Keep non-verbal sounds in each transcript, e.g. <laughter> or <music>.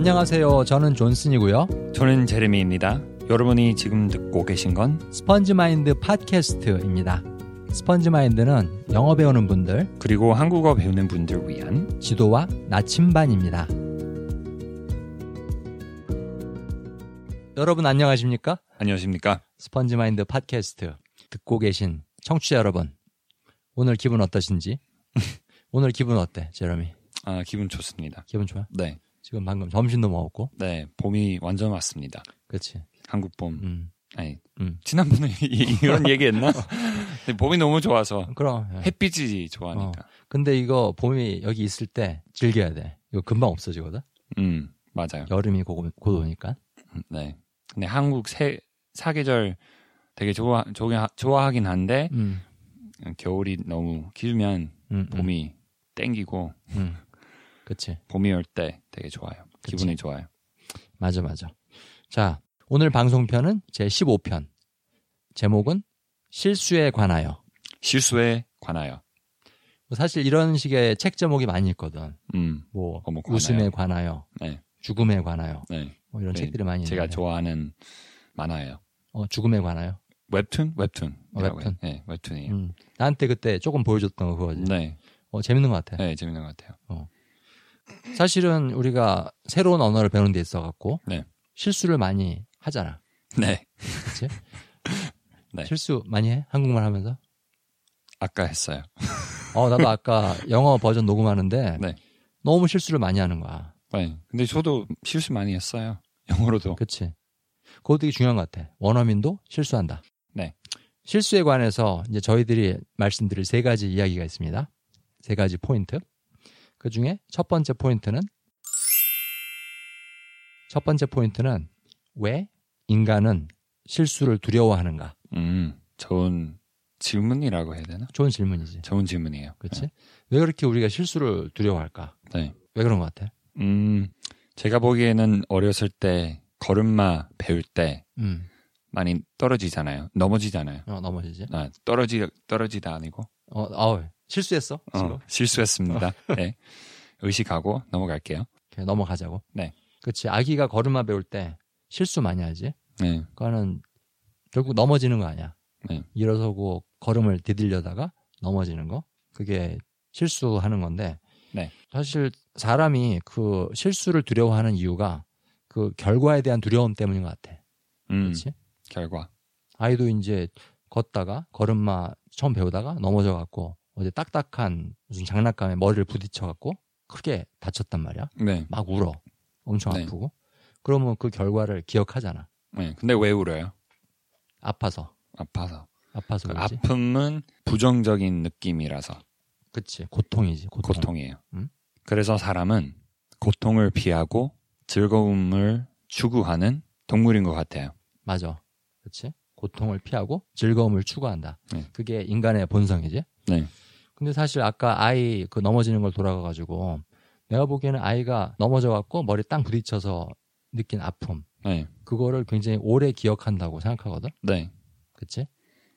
안녕하세요. 저는 존슨이고요. 저는 제레미입니다. 여러분이 지금 듣고 계신 건 스펀지 마인드 팟캐스트입니다. 스펀지 마인드는 영어 배우는 분들 그리고 한국어 배우는 분들 위한 지도와 나침반입니다. 여러분 안녕하십니까? 안녕하십니까? 스펀지 마인드 팟캐스트 듣고 계신 청취자 여러분. 오늘 기분 어떠신지? <laughs> 오늘 기분 어때, 제러미? 아, 기분 좋습니다. 기분 좋아? 네. 지금 방금 점심도 먹었고. 네, 봄이 완전 왔습니다. 그렇지. 한국 봄. 음. 아니, 음. 지난번에 <laughs> 이- 이런 얘기했나? <laughs> 봄이 너무 좋아서 그럼. 예. 햇빛이 좋아하니까. 근데 이거 봄이 여기 있을 때 즐겨야 돼. 이거 금방 없어지거든. 음, 맞아요. 여름이 곧, 곧 오니까. 네. 근데 한국 새 사계절 되게 좋아 좋아 좋아하긴 한데 음. 겨울이 너무 길면 음, 음, 봄이 땡기고 음. 그치. 봄이 올 때 되게 좋아요. 그치. 기분이 좋아요. 맞아, 맞아. 자, 오늘 방송편은 제 15편. 제목은 실수에 관하여. 실수에 관하여. 뭐 사실 이런 식의 책 제목이 많이 있거든. 음, 뭐, 어, 뭐 관하여. 웃음에 관하여. 네. 죽음에 관하여. 네. 뭐 이런 네, 책들이 많이 제가 있는데. 좋아하는 만화예요. 어, 죽음에 관하여. 웹툰? 웹툰. 어, 웹툰. 네, 웹툰이에요. 음. 나한테 그때 조금 보여줬던 거 그거지. 네. 어, 재밌는 것 같아. 네, 재밌는 것 같아요. 사실은 우리가 새로운 언어를 배우는 데 있어 갖고 네. 실수를 많이 하잖아. 네. 그치? <laughs> 네. 실수 많이 해? 한국말 하면서? 아까 했어요. <laughs> 어, 나도 아까 영어 버전 녹음하는데 네. 너무 실수를 많이 하는 거야. 네. 근데 저도 실수 많이 했어요. 영어로도. 그치? 그거 되게 중요한 것 같아. 원어민도 실수한다. 네. 실수에 관해서 이제 저희들이 말씀드릴 세 가지 이야기가 있습니다. 세 가지 포인트. 그 중에 첫 번째 포인트는 첫 번째 포인트는 왜 인간은 실수를 두려워하는가? 음, 좋은 질문이라고 해야 되나? 좋은 질문이지. 좋은 질문이에요. 그렇지? 왜 그렇게 우리가 실수를 두려워할까? 네. 왜 그런 것 같아? 음, 제가 보기에는 어렸을 때 걸음마 배울 때 음, 많이 떨어지잖아요. 넘어지잖아요. 어, 넘어지지. 아, 떨어지 떨어지다 아니고 어, 어 실수했어. 어, 실수했습니다. 네. 의식하고 넘어갈게요. 넘어가자고. 네. 그렇지. 아기가 걸음마 배울 때 실수 많이 하지. 네. 그거는 결국 넘어지는 거 아니야. 네. 일어서고 걸음을 디딜려다가 넘어지는 거. 그게 실수하는 건데. 네. 사실 사람이 그 실수를 두려워하는 이유가 그 결과에 대한 두려움 때문인 것 같아. 음, 그렇지? 결과. 아이도 이제 걷다가 걸음마 처음 배우다가 넘어져 갖고 어제 딱딱한 무슨 장난감에 머리를 부딪혀 갖고 크게 다쳤단 말이야. 네. 막 울어. 엄청 네. 아프고. 그러면 그 결과를 기억하잖아. 네. 근데 왜 울어요? 아파서. 아파서. 아파서 그. 아픔은 부정적인 느낌이라서 그치. 고통이지. 고통. 고통이에요. 음? 그래서 사람은 고통을 피하고 즐거움을 추구하는 동물인 것 같아요. 맞아. 그치. 고통을 피하고 즐거움을 추구한다. 네. 그게 인간의 본성이지. 네. 근데 사실 아까 아이 그 넘어지는 걸 돌아가 가지고 내가 보기에는 아이가 넘어져 갖고 머리 땅 부딪혀서 느낀 아픔. 네. 그거를 굉장히 오래 기억한다고 생각하거든. 네. 그치?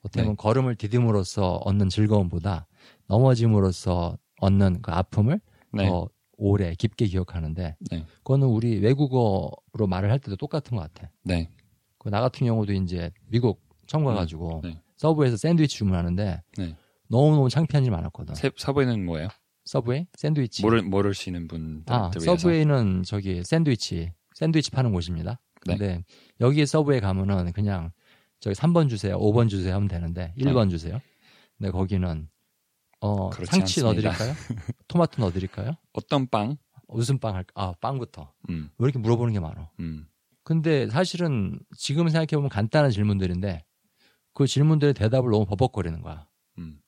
어떻게 보면 걸음을 디딤으로써 얻는 즐거움보다 넘어짐으로써 얻는 그 아픔을 네. 더 오래 깊게 기억하는데 네. 그거는 우리 외국어로 말을 할 때도 똑같은 것 같아. 네. 그 나 같은 경우도 이제 미국 처음 가가지고 네. 서브웨이에서 샌드위치 주문하는데 네. 너무너무 창피한 일이 많았거든. 세, 서브웨이는 뭐예요? 서브웨이? 샌드위치. 모르, 모르시는 분들 아, 위해서. 서브웨이는 저기 샌드위치, 샌드위치 파는 곳입니다. 네. 근데 여기 서브웨이 가면은 그냥 저기 3번 주세요, 5번 주세요 하면 되는데 1번 주세요. 근데 거기는 어 상치 않습니다. 넣어드릴까요? <laughs> 토마토 넣어드릴까요? 어떤 빵? 무슨 빵 할까? 아 빵부터. 음, 왜 이렇게 물어보는 게 많아? 음, 근데 사실은 지금 생각해보면 간단한 질문들인데 그 질문들의 대답을 너무 버벅거리는 거야.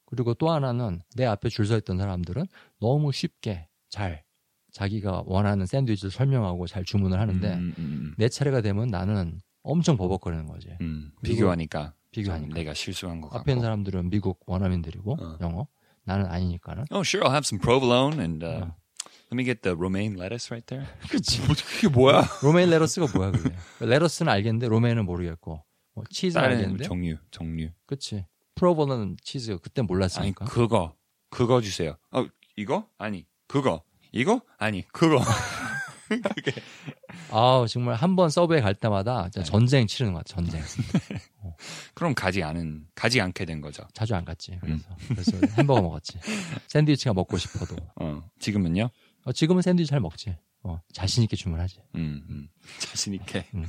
음. 그리고 또 하나는 내 앞에 줄 서 있던 사람들은 너무 쉽게 잘 자기가 원하는 샌드위치를 설명하고 잘 주문을 하는데 음, 음, 음, 내 차례가 되면 나는 엄청 버벅거리는 거지. 음. 비교하니까 비교하니까. 좀 내가 실수한 것 앞에 있는 같고. 사람들은 미국 원어민들이고 어. 영어. 나는 아니니까는. Oh, sure, I'll have some provolone and uh, 어. let me get the romaine lettuce right there. <laughs> 그치. 그게 뭐야? <laughs> romaine lettuce가 뭐야 그게? lettuce는 알겠는데 romaine은 모르겠고 뭐 다른 알겠는데. 종류, 종류. 그치. 프로버는 치즈 그때 아니 몰랐으니까. 그거, 그거 주세요. 어, 이거? 아니, 그거. 이거? 아니, 그거. <laughs> 그게 아 정말 한 번 서브에 갈 때마다 네. 전쟁 치르는 것 같아. 전쟁. <laughs> 그럼 가지 않은 가지 않게 된 거죠. 자주 안 갔지. 그래서 음. 그래서 햄버거 먹었지. 샌드위치가 먹고 싶어도 어, 지금은요? 어, 지금은 샌드위치 잘 먹지. 어, 자신 있게 주문하지. 음, 음. 자신 있게. 음.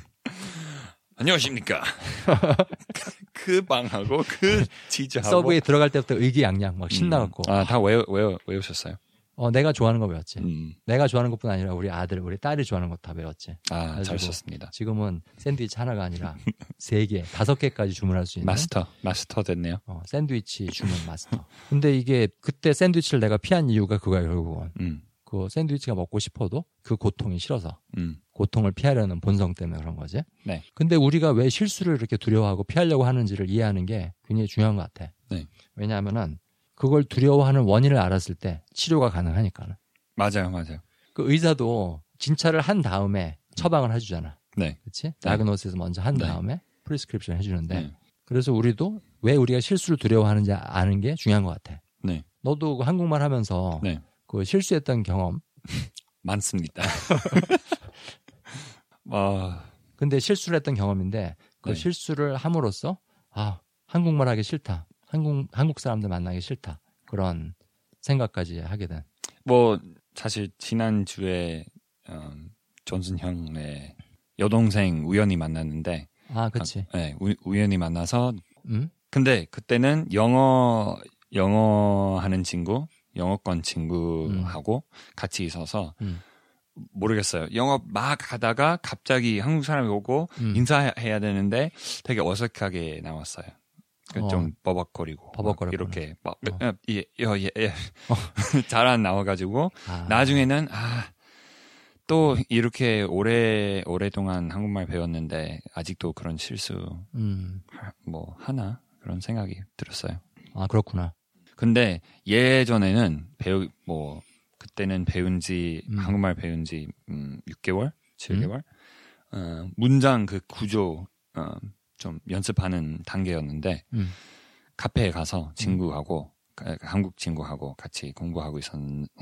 안녕하십니까. <laughs> 그 방하고 그 치즈하고. 서브에 들어갈 때부터 의기양양 막 신나갖고 음. 아, 다 외워, 외워, 외우셨어요? 어, 내가 좋아하는 거 배웠지. 음. 내가 좋아하는 것뿐 아니라 우리 아들, 우리 딸이 좋아하는 것다 배웠지. 아, 잘하셨습니다. 지금은 샌드위치 하나가 아니라 세 개, 다섯 개까지 주문할 수 있는 마스터, 마스터 됐네요. 어, 샌드위치 주문 마스터. 근데 이게 그때 샌드위치를 내가 피한 이유가 그거야 결국은. 음, 그 샌드위치가 먹고 싶어도 그 고통이 싫어서 음, 고통을 피하려는 본성 때문에 그런 거지. 네. 근데 우리가 왜 실수를 이렇게 두려워하고 피하려고 하는지를 이해하는 게 굉장히 중요한 것 같아. 네. 왜냐하면은 그걸 두려워하는 원인을 알았을 때 치료가 가능하니까는. 맞아요, 맞아요. 그 의사도 진찰을 한 다음에 처방을 해주잖아. 네. 그렇지? diagnosis 먼저 한 네. 다음에 prescription 해주는데 네. 그래서 우리도 왜 우리가 실수를 두려워하는지 아는 게 중요한 것 같아. 네. 너도 그 한국말 하면서 네. 그 실수했던 경험, <laughs> 많습니다. <laughs> 아, 근데 실수를 했던 경험인데 그 네. 실수를 함으로써 아 한국말 하기 싫다, 한국 한국 사람들 만나기 싫다 그런 생각까지 하게 된. 뭐, 사실, 지난 주에, 음, 존슨 형의 여동생 우연히 만났는데, 아, 그렇지. 아, 네, 우, 우연히 만나서, 음, 근데 그때는 영어, 영어 하는 친구, 영어권 친구하고 같이 있어서, 음, 모르겠어요. 영어 막 하다가 갑자기 한국 사람이 오고 음. 인사해야 되는데 되게 어색하게 나왔어요. 그 어. 좀 버벅거리고. 막 이렇게 막 어. 어, 예, 예, 예, 예. 잘안 나와가지고 아, 나중에는 아 또 이렇게 오래 오랫동안 한국말 배웠는데 아직도 그런 실수 음, 하- 뭐 하나 그런 생각이 들었어요. 아 그렇구나. 근데 예전에는 배우 뭐 그때는 배운 지 음. 한국말 배운 지 음, 6개월, 7개월 어, 문장 그 구조 어, 좀 연습하는 단계였는데 음, 카페에 가서 친구하고 가- 한국 친구하고 같이 공부하고 있었,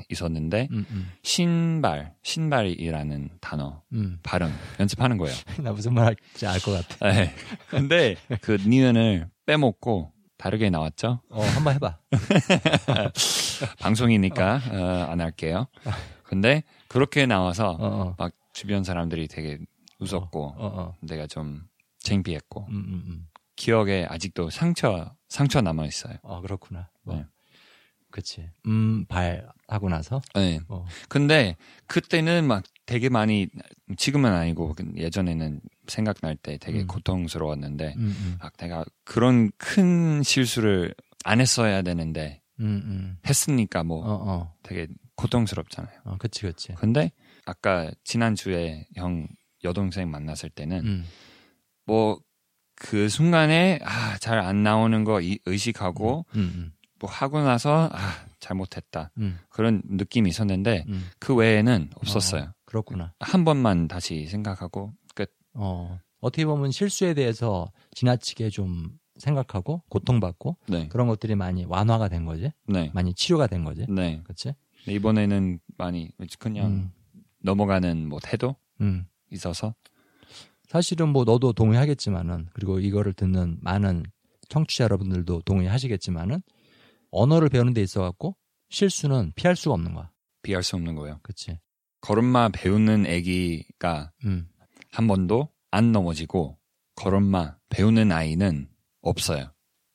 있었는데 음, 음, 신발 신발이라는 단어 음. 발음 연습하는 거예요. <laughs> 나 무슨 말 할지 알 것 같아. 네. 근데 그 니은을 빼먹고 다르게 나왔죠. 어, 한번 해봐. <laughs> <laughs> 방송이니까 어, 안 할게요. 근데 그렇게 나와서 어, 어, 막 주변 사람들이 되게 웃었고 어, 어. 내가 좀 창피했고 음, 음, 음. 기억에 아직도 상처 상처 남아 있어요. 어, 그렇구나. 뭐. 네. 그치. 음, 발 하고 나서. 네. 어. 근데 그때는 막 되게 많이 지금은 아니고 예전에는 생각날 때 되게 음. 고통스러웠는데 음, 음, 막 내가 그런 큰 실수를 안 했어야 되는데 음, 음. 했으니까 뭐 어, 어, 되게 고통스럽잖아요. 어, 그치, 그치. 근데 아까 지난주에 형 여동생 만났을 때는 음, 뭐그 순간에 아 잘 안 나오는 거 이- 의식하고 음, 음, 뭐 하고 나서 아 잘못했다 음, 그런 느낌이 있었는데 음. 그 외에는 없었어요. 그렇구나. 한 번만 다시 생각하고 끝. 어, 어떻게 보면 실수에 대해서 지나치게 좀 생각하고 고통받고 네, 그런 것들이 많이 완화가 된 거지. 네, 많이 치료가 된 거지. 네. 그치? 이번에는 많이 그냥 음, 넘어가는 뭐 태도 음. 있어서 사실은 뭐 너도 동의하겠지만은 그리고 이거를 듣는 많은 청취자 여러분들도 동의하시겠지만은 언어를 배우는 데 있어 갖고 실수는 피할 수가 없는 거야. 비할 수 없는 거예요. 그치? 걸음마 배우는 애기가 음. 한 번도 안 넘어지고 걸음마 배우는 아이는 없어요.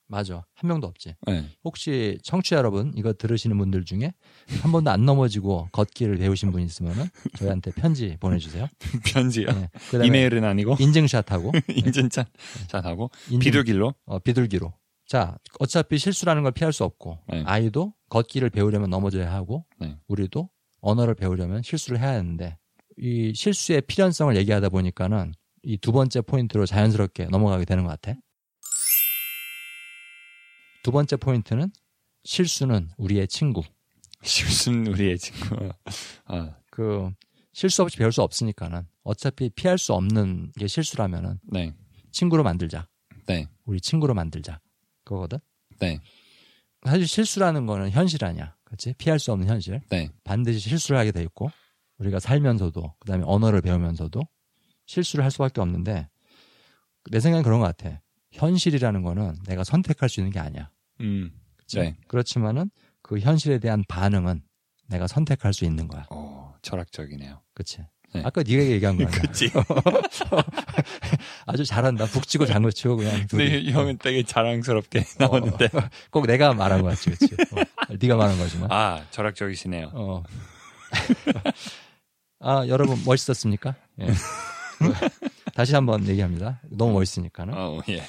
맞아. 한 명도 없지. 네. 혹시 청취자 여러분 이거 들으시는 분들 중에 한 번도 안 넘어지고 걷기를 배우신 분 있으면은 저희한테 편지 보내주세요. <laughs> 편지요. 네. 이메일은 아니고 인증샷하고 인증샷 샷하고 <laughs> 인증- 비둘기로 어, 비둘기로. 자, 어차피 실수라는 걸 피할 수 없고 네. 아이도 걷기를 배우려면 넘어져야 하고 네. 우리도 언어를 배우려면 실수를 해야 하는데 이 실수의 필연성을 얘기하다 보니까는 이 두 번째 포인트로 자연스럽게 넘어가게 되는 것 같아. 두 번째 포인트는 실수는 우리의 친구. 실순 우리의 친구. 아, 그 실수 없이 배울 수 없으니까는 어차피 피할 수 없는 게 실수라면은 네, 친구로 만들자. 네, 우리 친구로 만들자. 그거거든. 네, 사실 실수라는 거는 현실 아니야. 그렇지? 피할 수 없는 현실. 네, 반드시 실수를 하게 돼 있고 우리가 살면서도 그다음에 언어를 배우면서도 실수를 할 수밖에 없는데 내 생각엔 그런 것 같아. 현실이라는 거는 내가 선택할 수 있는 게 아니야. 음. 그치? 네. 그렇지만은 그 현실에 대한 반응은 내가 선택할 수 있는 거야. 어, 철학적이네요. 그치? 네. 아까 네가 얘기한 거야. 그치. <laughs> 아주 잘한다. 북치고 장구치고 그냥. 근데 형은 되게 자랑스럽게 나오는데. <laughs> 꼭 내가 말한 거 같지, 그치? 어, 네가 말한 거지만. 아, 철학적이시네요. 어. <laughs> 아, 여러분 멋있었습니까? 예. 다시 한번 얘기합니다. 너무 멋있으니까는. 어, 예.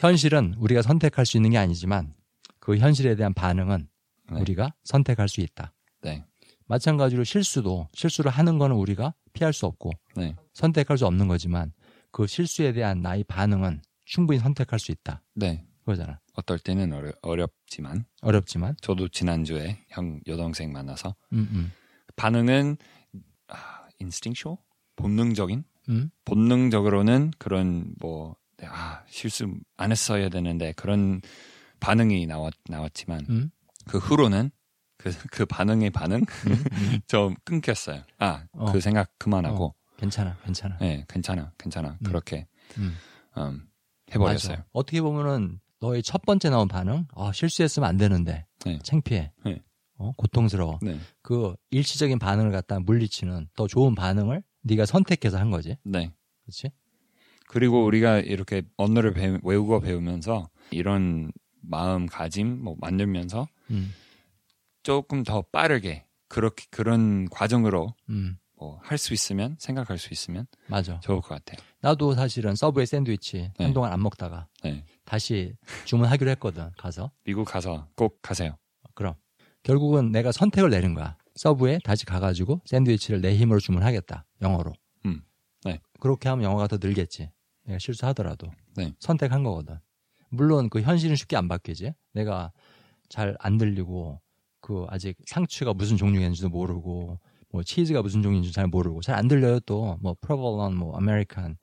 현실은 우리가 선택할 수 있는 게 아니지만 그 현실에 대한 반응은 네. 우리가 선택할 수 있다. 네. 마찬가지로 실수도 실수를 하는 거는 우리가 피할 수 없고 네. 선택할 수 없는 거지만 그 실수에 대한 나의 반응은 충분히 선택할 수 있다. 네. 그거잖아. 어떨 때는 어려, 어렵지만 어렵지만. 저도 지난주에 형 여동생 만나서 음, 음. 반응은 아, instinctual 본능적인 음? 본능적으로는 그런 뭐 아, 실수 안 했어야 되는데 그런 반응이 나왔 나왔지만 음? 그 후로는 그, 그 반응의 반응 음? 음. <laughs> 좀 끊겼어요. 아, 어. 그 생각 그만하고 괜찮아, 괜찮아. 네, 괜찮아, 괜찮아. 음. 그렇게 음. 음, 해버렸어요. 맞아. 어떻게 보면은 너의 첫 번째 나온 반응, 아, 실수했으면 안 되는데, 네. 창피해, 네. 어, 고통스러워. 네, 그 일시적인 반응을 갖다 물리치는 더 좋은 반응을 네가 선택해서 한 거지, 네. 그렇지? 그리고 우리가 이렇게 언어를 배우, 외우고 배우면서 이런 마음가짐 뭐 만들면서 음, 조금 더 빠르게 그렇게 그런 과정으로 음, 뭐 할 수 있으면 생각할 수 있으면 맞아. 좋을 것 같아요. 나도 사실은 서브웨이 샌드위치 네. 한동안 안 먹다가 네. 다시 주문하기로 했거든, 가서. 미국 가서 꼭 가세요. 그럼 결국은 내가 선택을 내린 거야. 서브에 다시 가가지고 샌드위치를 내 힘으로 주문하겠다. 영어로. 음, 네. 그렇게 하면 영어가 더 늘겠지. 내가 실수하더라도 네. 선택한 거거든. 물론 그 현실은 쉽게 안 바뀌지. 내가 잘 안 들리고 그 아직 상추가 무슨 종류인지도 모르고 뭐 치즈가 무슨 종류인지 잘 모르고 잘 안 들려요 또뭐 provolone 뭐 American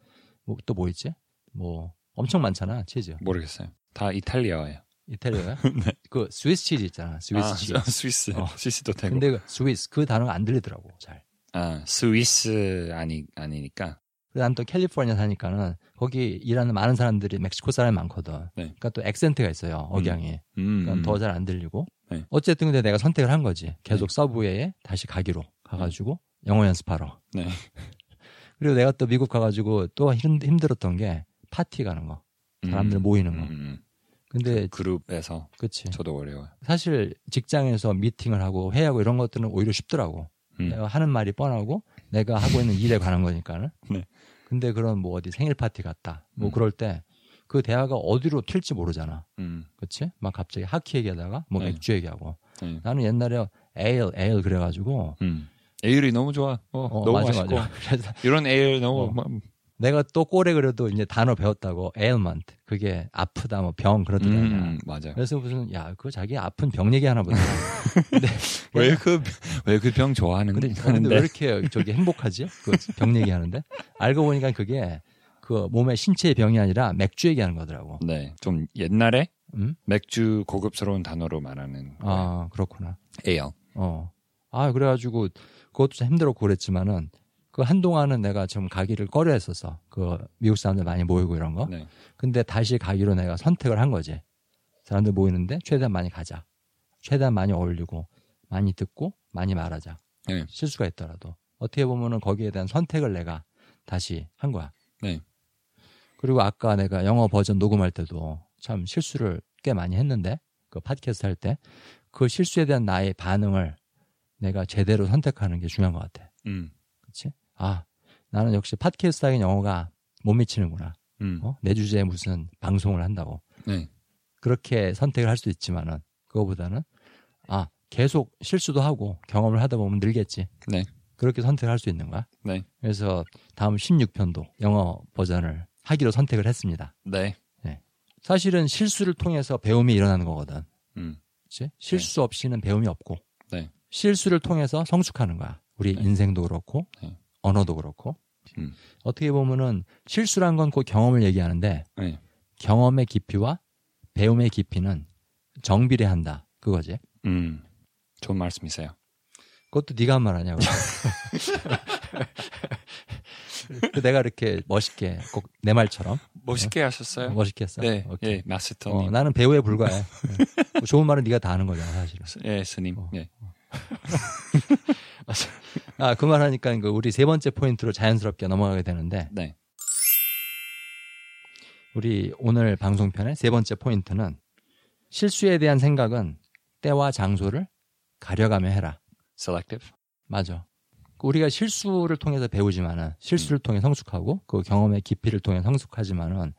뭐 또 뭐 있지? 뭐 엄청 많잖아 치즈. 모르겠어요. 다 이탈리아예요. 이탈리아야? <laughs> 그 스위스 치즈 있잖아. 스위스 아, 치즈. 스위스. 어. 스위스도 되고. 근데 그 스위스 그 단어가 안 들리더라고 잘. 아, 스위스 아니 아니니까. 난또 캘리포니아 사니까는 거기 일하는 많은 사람들이 멕시코 사람이 많거든. 네. 그러니까 또 accent가 있어요 억양이. 음, 그러니까 음. 더잘 안 들리고. 네. 어쨌든 근데 내가 선택을 한 거지. 계속 서브웨이에 다시 가기로 가가지고 영어 연습하러. 네. <laughs> 그리고 내가 또 미국 가가지고 또 힘, 힘들었던 게 파티 가는 거. 사람들 음, 모이는 음, 거. 음. 근데 그룹에서 그치. 저도 어려워요. 사실 직장에서 미팅을 하고 회의하고 이런 것들은 오히려 쉽더라고. 음. 내가 하는 말이 뻔하고 내가 하고 있는 <laughs> 일에 관한 거니까는. 네. 근데 그런 뭐 어디 생일 파티 갔다. 뭐 음. 그럴 때 그 대화가 어디로 튈지 모르잖아. 음. 그치? 막 갑자기 하키 얘기하다가 뭐 네. 맥주 얘기하고. 네. 나는 옛날에 에일, 에일 그래가지고. 음. 에일이 너무 좋아. 어, 어, 너무 맞아, 맛있고. 맞아. <laughs> 그래서 이런 에일 너무 어. 막- 내가 또 꼴에 그래도 이제 단어 배웠다고. ailment. 그게 아프다, 뭐병 아니야. 음, 맞아요. 그래서 무슨 야, 그거 자기 아픈 병 얘기 하나 보다. <laughs> 근데 왜그 왜 그 병 좋아하는 근데, 건데? 어, 근데 왜 이렇게 저기 행복하지? 그 병 얘기하는데 알고 보니까 그게 그 몸의 신체의 병이 아니라 맥주 얘기하는 거더라고. 네, 좀 옛날에 음? 맥주 고급스러운 단어로 말하는 아 그렇구나. 에일. 어. 아 그래가지고 그것도 참 힘들었고 그랬지만은 그 한동안은 내가 좀 가기를 꺼려 했었어. 그 미국 사람들 많이 모이고 이런 거. 네. 근데 다시 가기로 내가 선택을 한 거지. 사람들 모이는데 최대한 많이 가자. 최대한 많이 어울리고 많이 듣고 많이 말하자. 네. 실수가 있더라도 어떻게 보면은 거기에 대한 선택을 내가 다시 한 거야. 네. 그리고 아까 내가 영어 버전 녹음할 때도 참 실수를 꽤 많이 했는데 그 팟캐스트 할 때 그 실수에 대한 나의 반응을 내가 제대로 선택하는 게 중요한 것 같아. 음. 그렇지? 아 나는 역시 팟캐스트 하긴 영어가 못 미치는구나. 음. 어? 내 주제에 무슨 방송을 한다고. 네. 그렇게 선택을 할 수 있지만은 그거보다는 아 계속 실수도 하고 경험을 하다 보면 늘겠지. 네. 그렇게 선택할 수 있는 거야. 네. 그래서 다음 16편도 영어 버전을 하기로 선택을 했습니다. 네. 사실은 실수를 통해서 배움이 일어나는 거거든. 음. 그치? 실수 없이는 배움이 없고 네. 실수를 통해서 성숙하는 거야. 우리 네. 인생도 그렇고 네. 언어도 그렇고 음. 어떻게 보면은 실수란 건곧 경험을 얘기하는데 네. 경험의 깊이와 배움의 깊이는 정비례한다. 그거지. 음. 좋은 말씀이세요. 그것도 네가 한말 아냐고. <laughs> 그 내가 이렇게 멋있게 꼭 내 말처럼 멋있게 하셨어요? 멋있게 했어. 네, 오케이. 예, 마스터님. 어, 나는 배우에 불과해. 네. 좋은 말은 네가 다 하는 거잖아, 사실은. 예, 스님. 어. 예. <laughs> <laughs> 아, 그 말 하니까 그 우리 세 번째 포인트로 자연스럽게 넘어가게 되는데 네. 우리 오늘 방송편의 세 번째 포인트는 실수에 대한 생각은 때와 장소를 가려가며 해라. selective. 맞아. 우리가 실수를 통해서 배우지만은 실수를 통해 성숙하고 그 경험의 깊이를 통해 성숙하지만은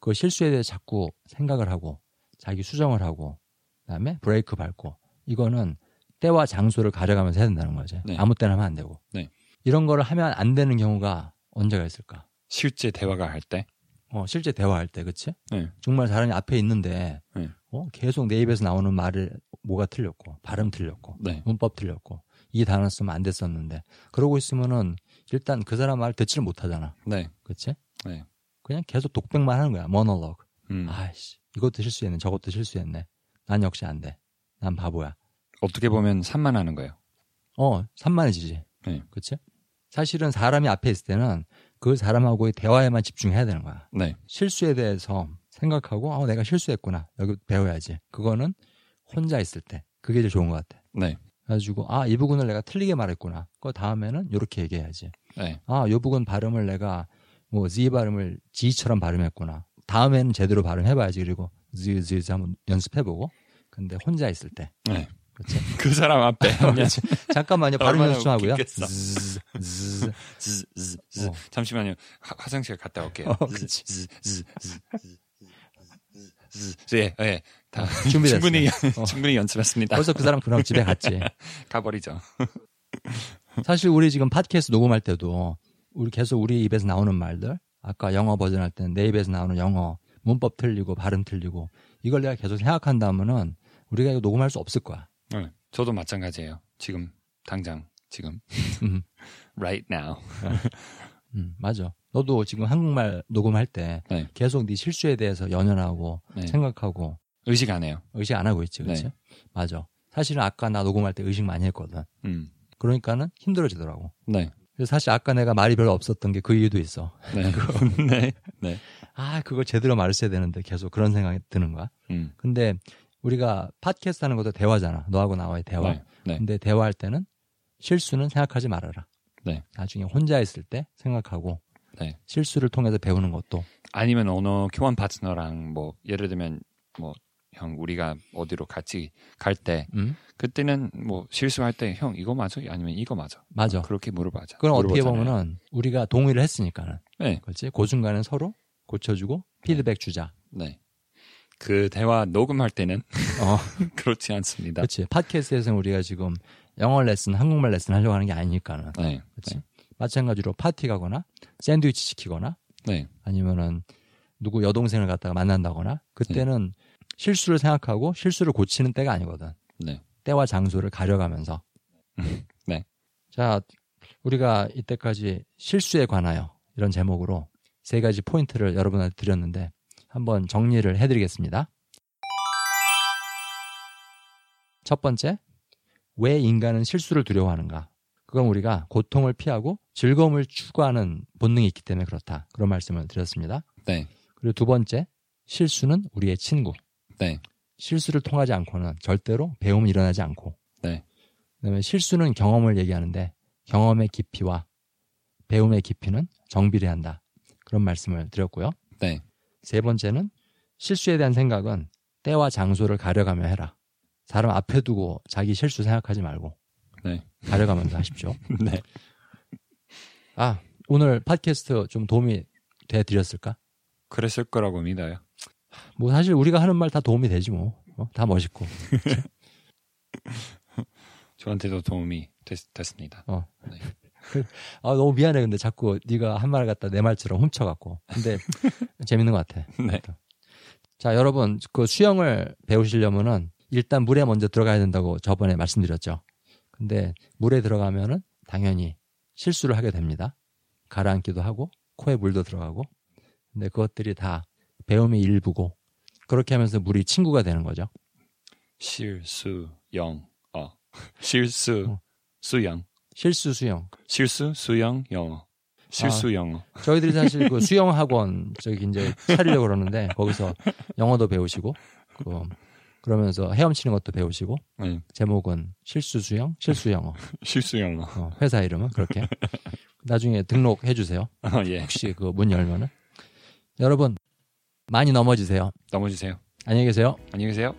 그 실수에 대해 자꾸 생각을 하고 자기 수정을 하고 그다음에 브레이크 밟고 이거는 때와 장소를 가려가면서 해야 된다는 거지. 네. 아무 때나 하면 안 되고. 네. 이런 거를 하면 안 되는 경우가 언제가 있을까? 실제 대화가 할 때. 어, 실제 대화할 때, 그치? 네. 정말 사람이 앞에 있는데, 네. 어, 계속 내 입에서 나오는 말을 뭐가 틀렸고, 발음 틀렸고, 네. 문법 틀렸고, 이 단어 쓰면 안 됐었는데, 그러고 있으면은 일단 그 사람 말 듣지를 못하잖아. 네. 그치? 네. 그냥 계속 독백만 하는 거야. 모노로그. 음. 아이씨, 이것도 실수했네. 저것도 실수했네. 난 역시 안 돼. 난 바보야. 어떻게 보면 산만하는 거예요. 어, 산만해지지. 네. 그치? 사실은 사람이 앞에 있을 때는 그 사람하고의 대화에만 집중해야 되는 거야. 네. 실수에 대해서 생각하고, 어, 내가 실수했구나. 여기 배워야지. 그거는 혼자 있을 때. 그게 제일 좋은 것 같아. 네. 그래가지고, 아, 이 부분을 내가 틀리게 말했구나. 그 다음에는 이렇게 얘기해야지. 네. 아, 요 부분 발음을 내가 뭐, Z 발음을 G처럼 발음했구나. 다음에는 제대로 발음해봐야지. 그리고 Z, Z 한번 연습해보고. 근데 혼자 있을 때. 네. 그렇지? <laughs> 그 사람 앞에 <laughs> 잠깐만요. 발음 연습 좀 하고요. 즈, 즈. 즈. 어. 잠시만요. 화, 화장실 갔다 올게요. 어. 예, 예. 다 준비됐어요. 충분히 어. 충분히 연습했습니다. 벌써 그 사람 그럼 집에 갔지. <laughs> 가버리죠. 사실 우리 지금 팟캐스트 녹음할 때도 우리 계속 우리 입에서 나오는 말들 아까 영어 버전 할 때는 내 입에서 나오는 영어 문법 틀리고 발음 틀리고 이걸 내가 계속 생각한다면은 우리가 이거 녹음할 수 없을 거야. 네. 저도 마찬가지예요. 지금 당장 지금 음, <laughs> right now. <laughs> 음, 맞아. 너도 지금 한국말 녹음할 때 네. 계속 네 실수에 대해서 연연하고 네. 생각하고 의식 안 해요. 의식 안 하고 있지, 그렇지? 네. 맞아. 사실은 아까 나 녹음할 때 의식 많이 했거든. 음. 그러니까는 힘들어지더라고. 네. 그래서 사실 아까 내가 말이 별로 없었던 게 그 이유도 있어. 네. <laughs> 네. 네. 아, 그걸 제대로 말했어야 되는데 계속 그런 생각이 드는 거야. 음. 근데 우리가 팟캐스트 하는 것도 대화잖아. 너하고 나와의 대화. 네. 네. 근데 대화할 때는 실수는 생각하지 말아라. 네. 나중에 혼자 있을 때 생각하고 네. 실수를 통해서 배우는 것도 아니면 언어 교환 파트너랑 뭐 예를 들면 뭐 형 우리가 어디로 같이 갈때 음? 그때는 뭐 실수할 때 형 이거 맞아 아니면 이거 맞아 맞아. 그렇게 물어봐자 그건 어떻게. 보면은 우리가 동의를 했으니까는 네, 그렇지. 그 중간에 서로 고쳐주고 피드백 주자. 네. 그 대화 녹음할 때는 어, <laughs> 그렇지 않습니다. 그렇지. 팟캐스트에서는 우리가 지금 영어 레슨, 한국말 레슨 하려고 하는 게 아니니까는. 네, 그렇지. 마찬가지로 파티 가거나 샌드위치 시키거나 네, 아니면은 누구 여동생을 갖다가 만난다거나 그때는 실수를 생각하고 실수를 고치는 때가 아니거든. 네, 때와 장소를 가려가면서. 네. 자, 우리가 이때까지 실수에 관하여 이런 제목으로 세 가지 포인트를 여러분한테 드렸는데 한번 정리를 해드리겠습니다. 첫 번째, 왜 인간은 실수를 두려워하는가? 그건 우리가 고통을 피하고 즐거움을 추구하는 본능이 있기 때문에 그렇다. 그런 말씀을 드렸습니다. 네, 그리고 두 번째, 실수는 우리의 친구. 네, 실수를 통하지 않고는 절대로 배움이 일어나지 않고. 네. 그다음에 실수는 경험을 얘기하는데 경험의 깊이와 배움의 깊이는 정비례한다. 그런 말씀을 드렸고요. 네, 세 번째는 실수에 대한 생각은 때와 장소를 가려가며 해라. 사람 앞에 두고 자기 실수 생각하지 말고 네, 가려가면서 하십시오. <laughs> 네. 아, 오늘 팟캐스트 좀 도움이 돼 드렸을까? 그랬을 거라고 믿어요. 뭐 사실 우리가 하는 말 다 도움이 되지 뭐. 어? 다 멋있고. <laughs> 저한테도 도움이 됐, 됐습니다. 어. 네. <laughs> 아, 너무 미안해. 근데 자꾸 네가 한 말 갖다 내 말처럼 훔쳐갖고. 근데 <laughs> 재밌는 것 같아. 네, 자, 여러분, 그 수영을 배우시려면은 일단 물에 먼저 들어가야 된다고 저번에 말씀드렸죠. 근데 물에 들어가면은 당연히 실수를 하게 됩니다. 가라앉기도 하고, 코에 물도 들어가고. 근데 그것들이 다 배움의 일부고, 그렇게 하면서 물이 친구가 되는 거죠. 실수 영 어. 실수 어. 수영 실수 수영. 실수 수영 영어 실수 영어. 저희들이 사실 그 <laughs> 수영 학원 저기 이제 차리려고 그러는데 거기서 영어도 배우시고 그 그러면서 헤엄치는 것도 배우시고 네. 제목은 실수 수영, 실수 영어. <laughs> 실수 영어. 어, 회사 이름은 그렇게. 나중에 등록해 주세요. 어, <laughs> 예. 혹시 그 문 열면은 여러분 많이 넘어지세요. 넘어지세요. 안녕히 계세요. 안녕히 계세요.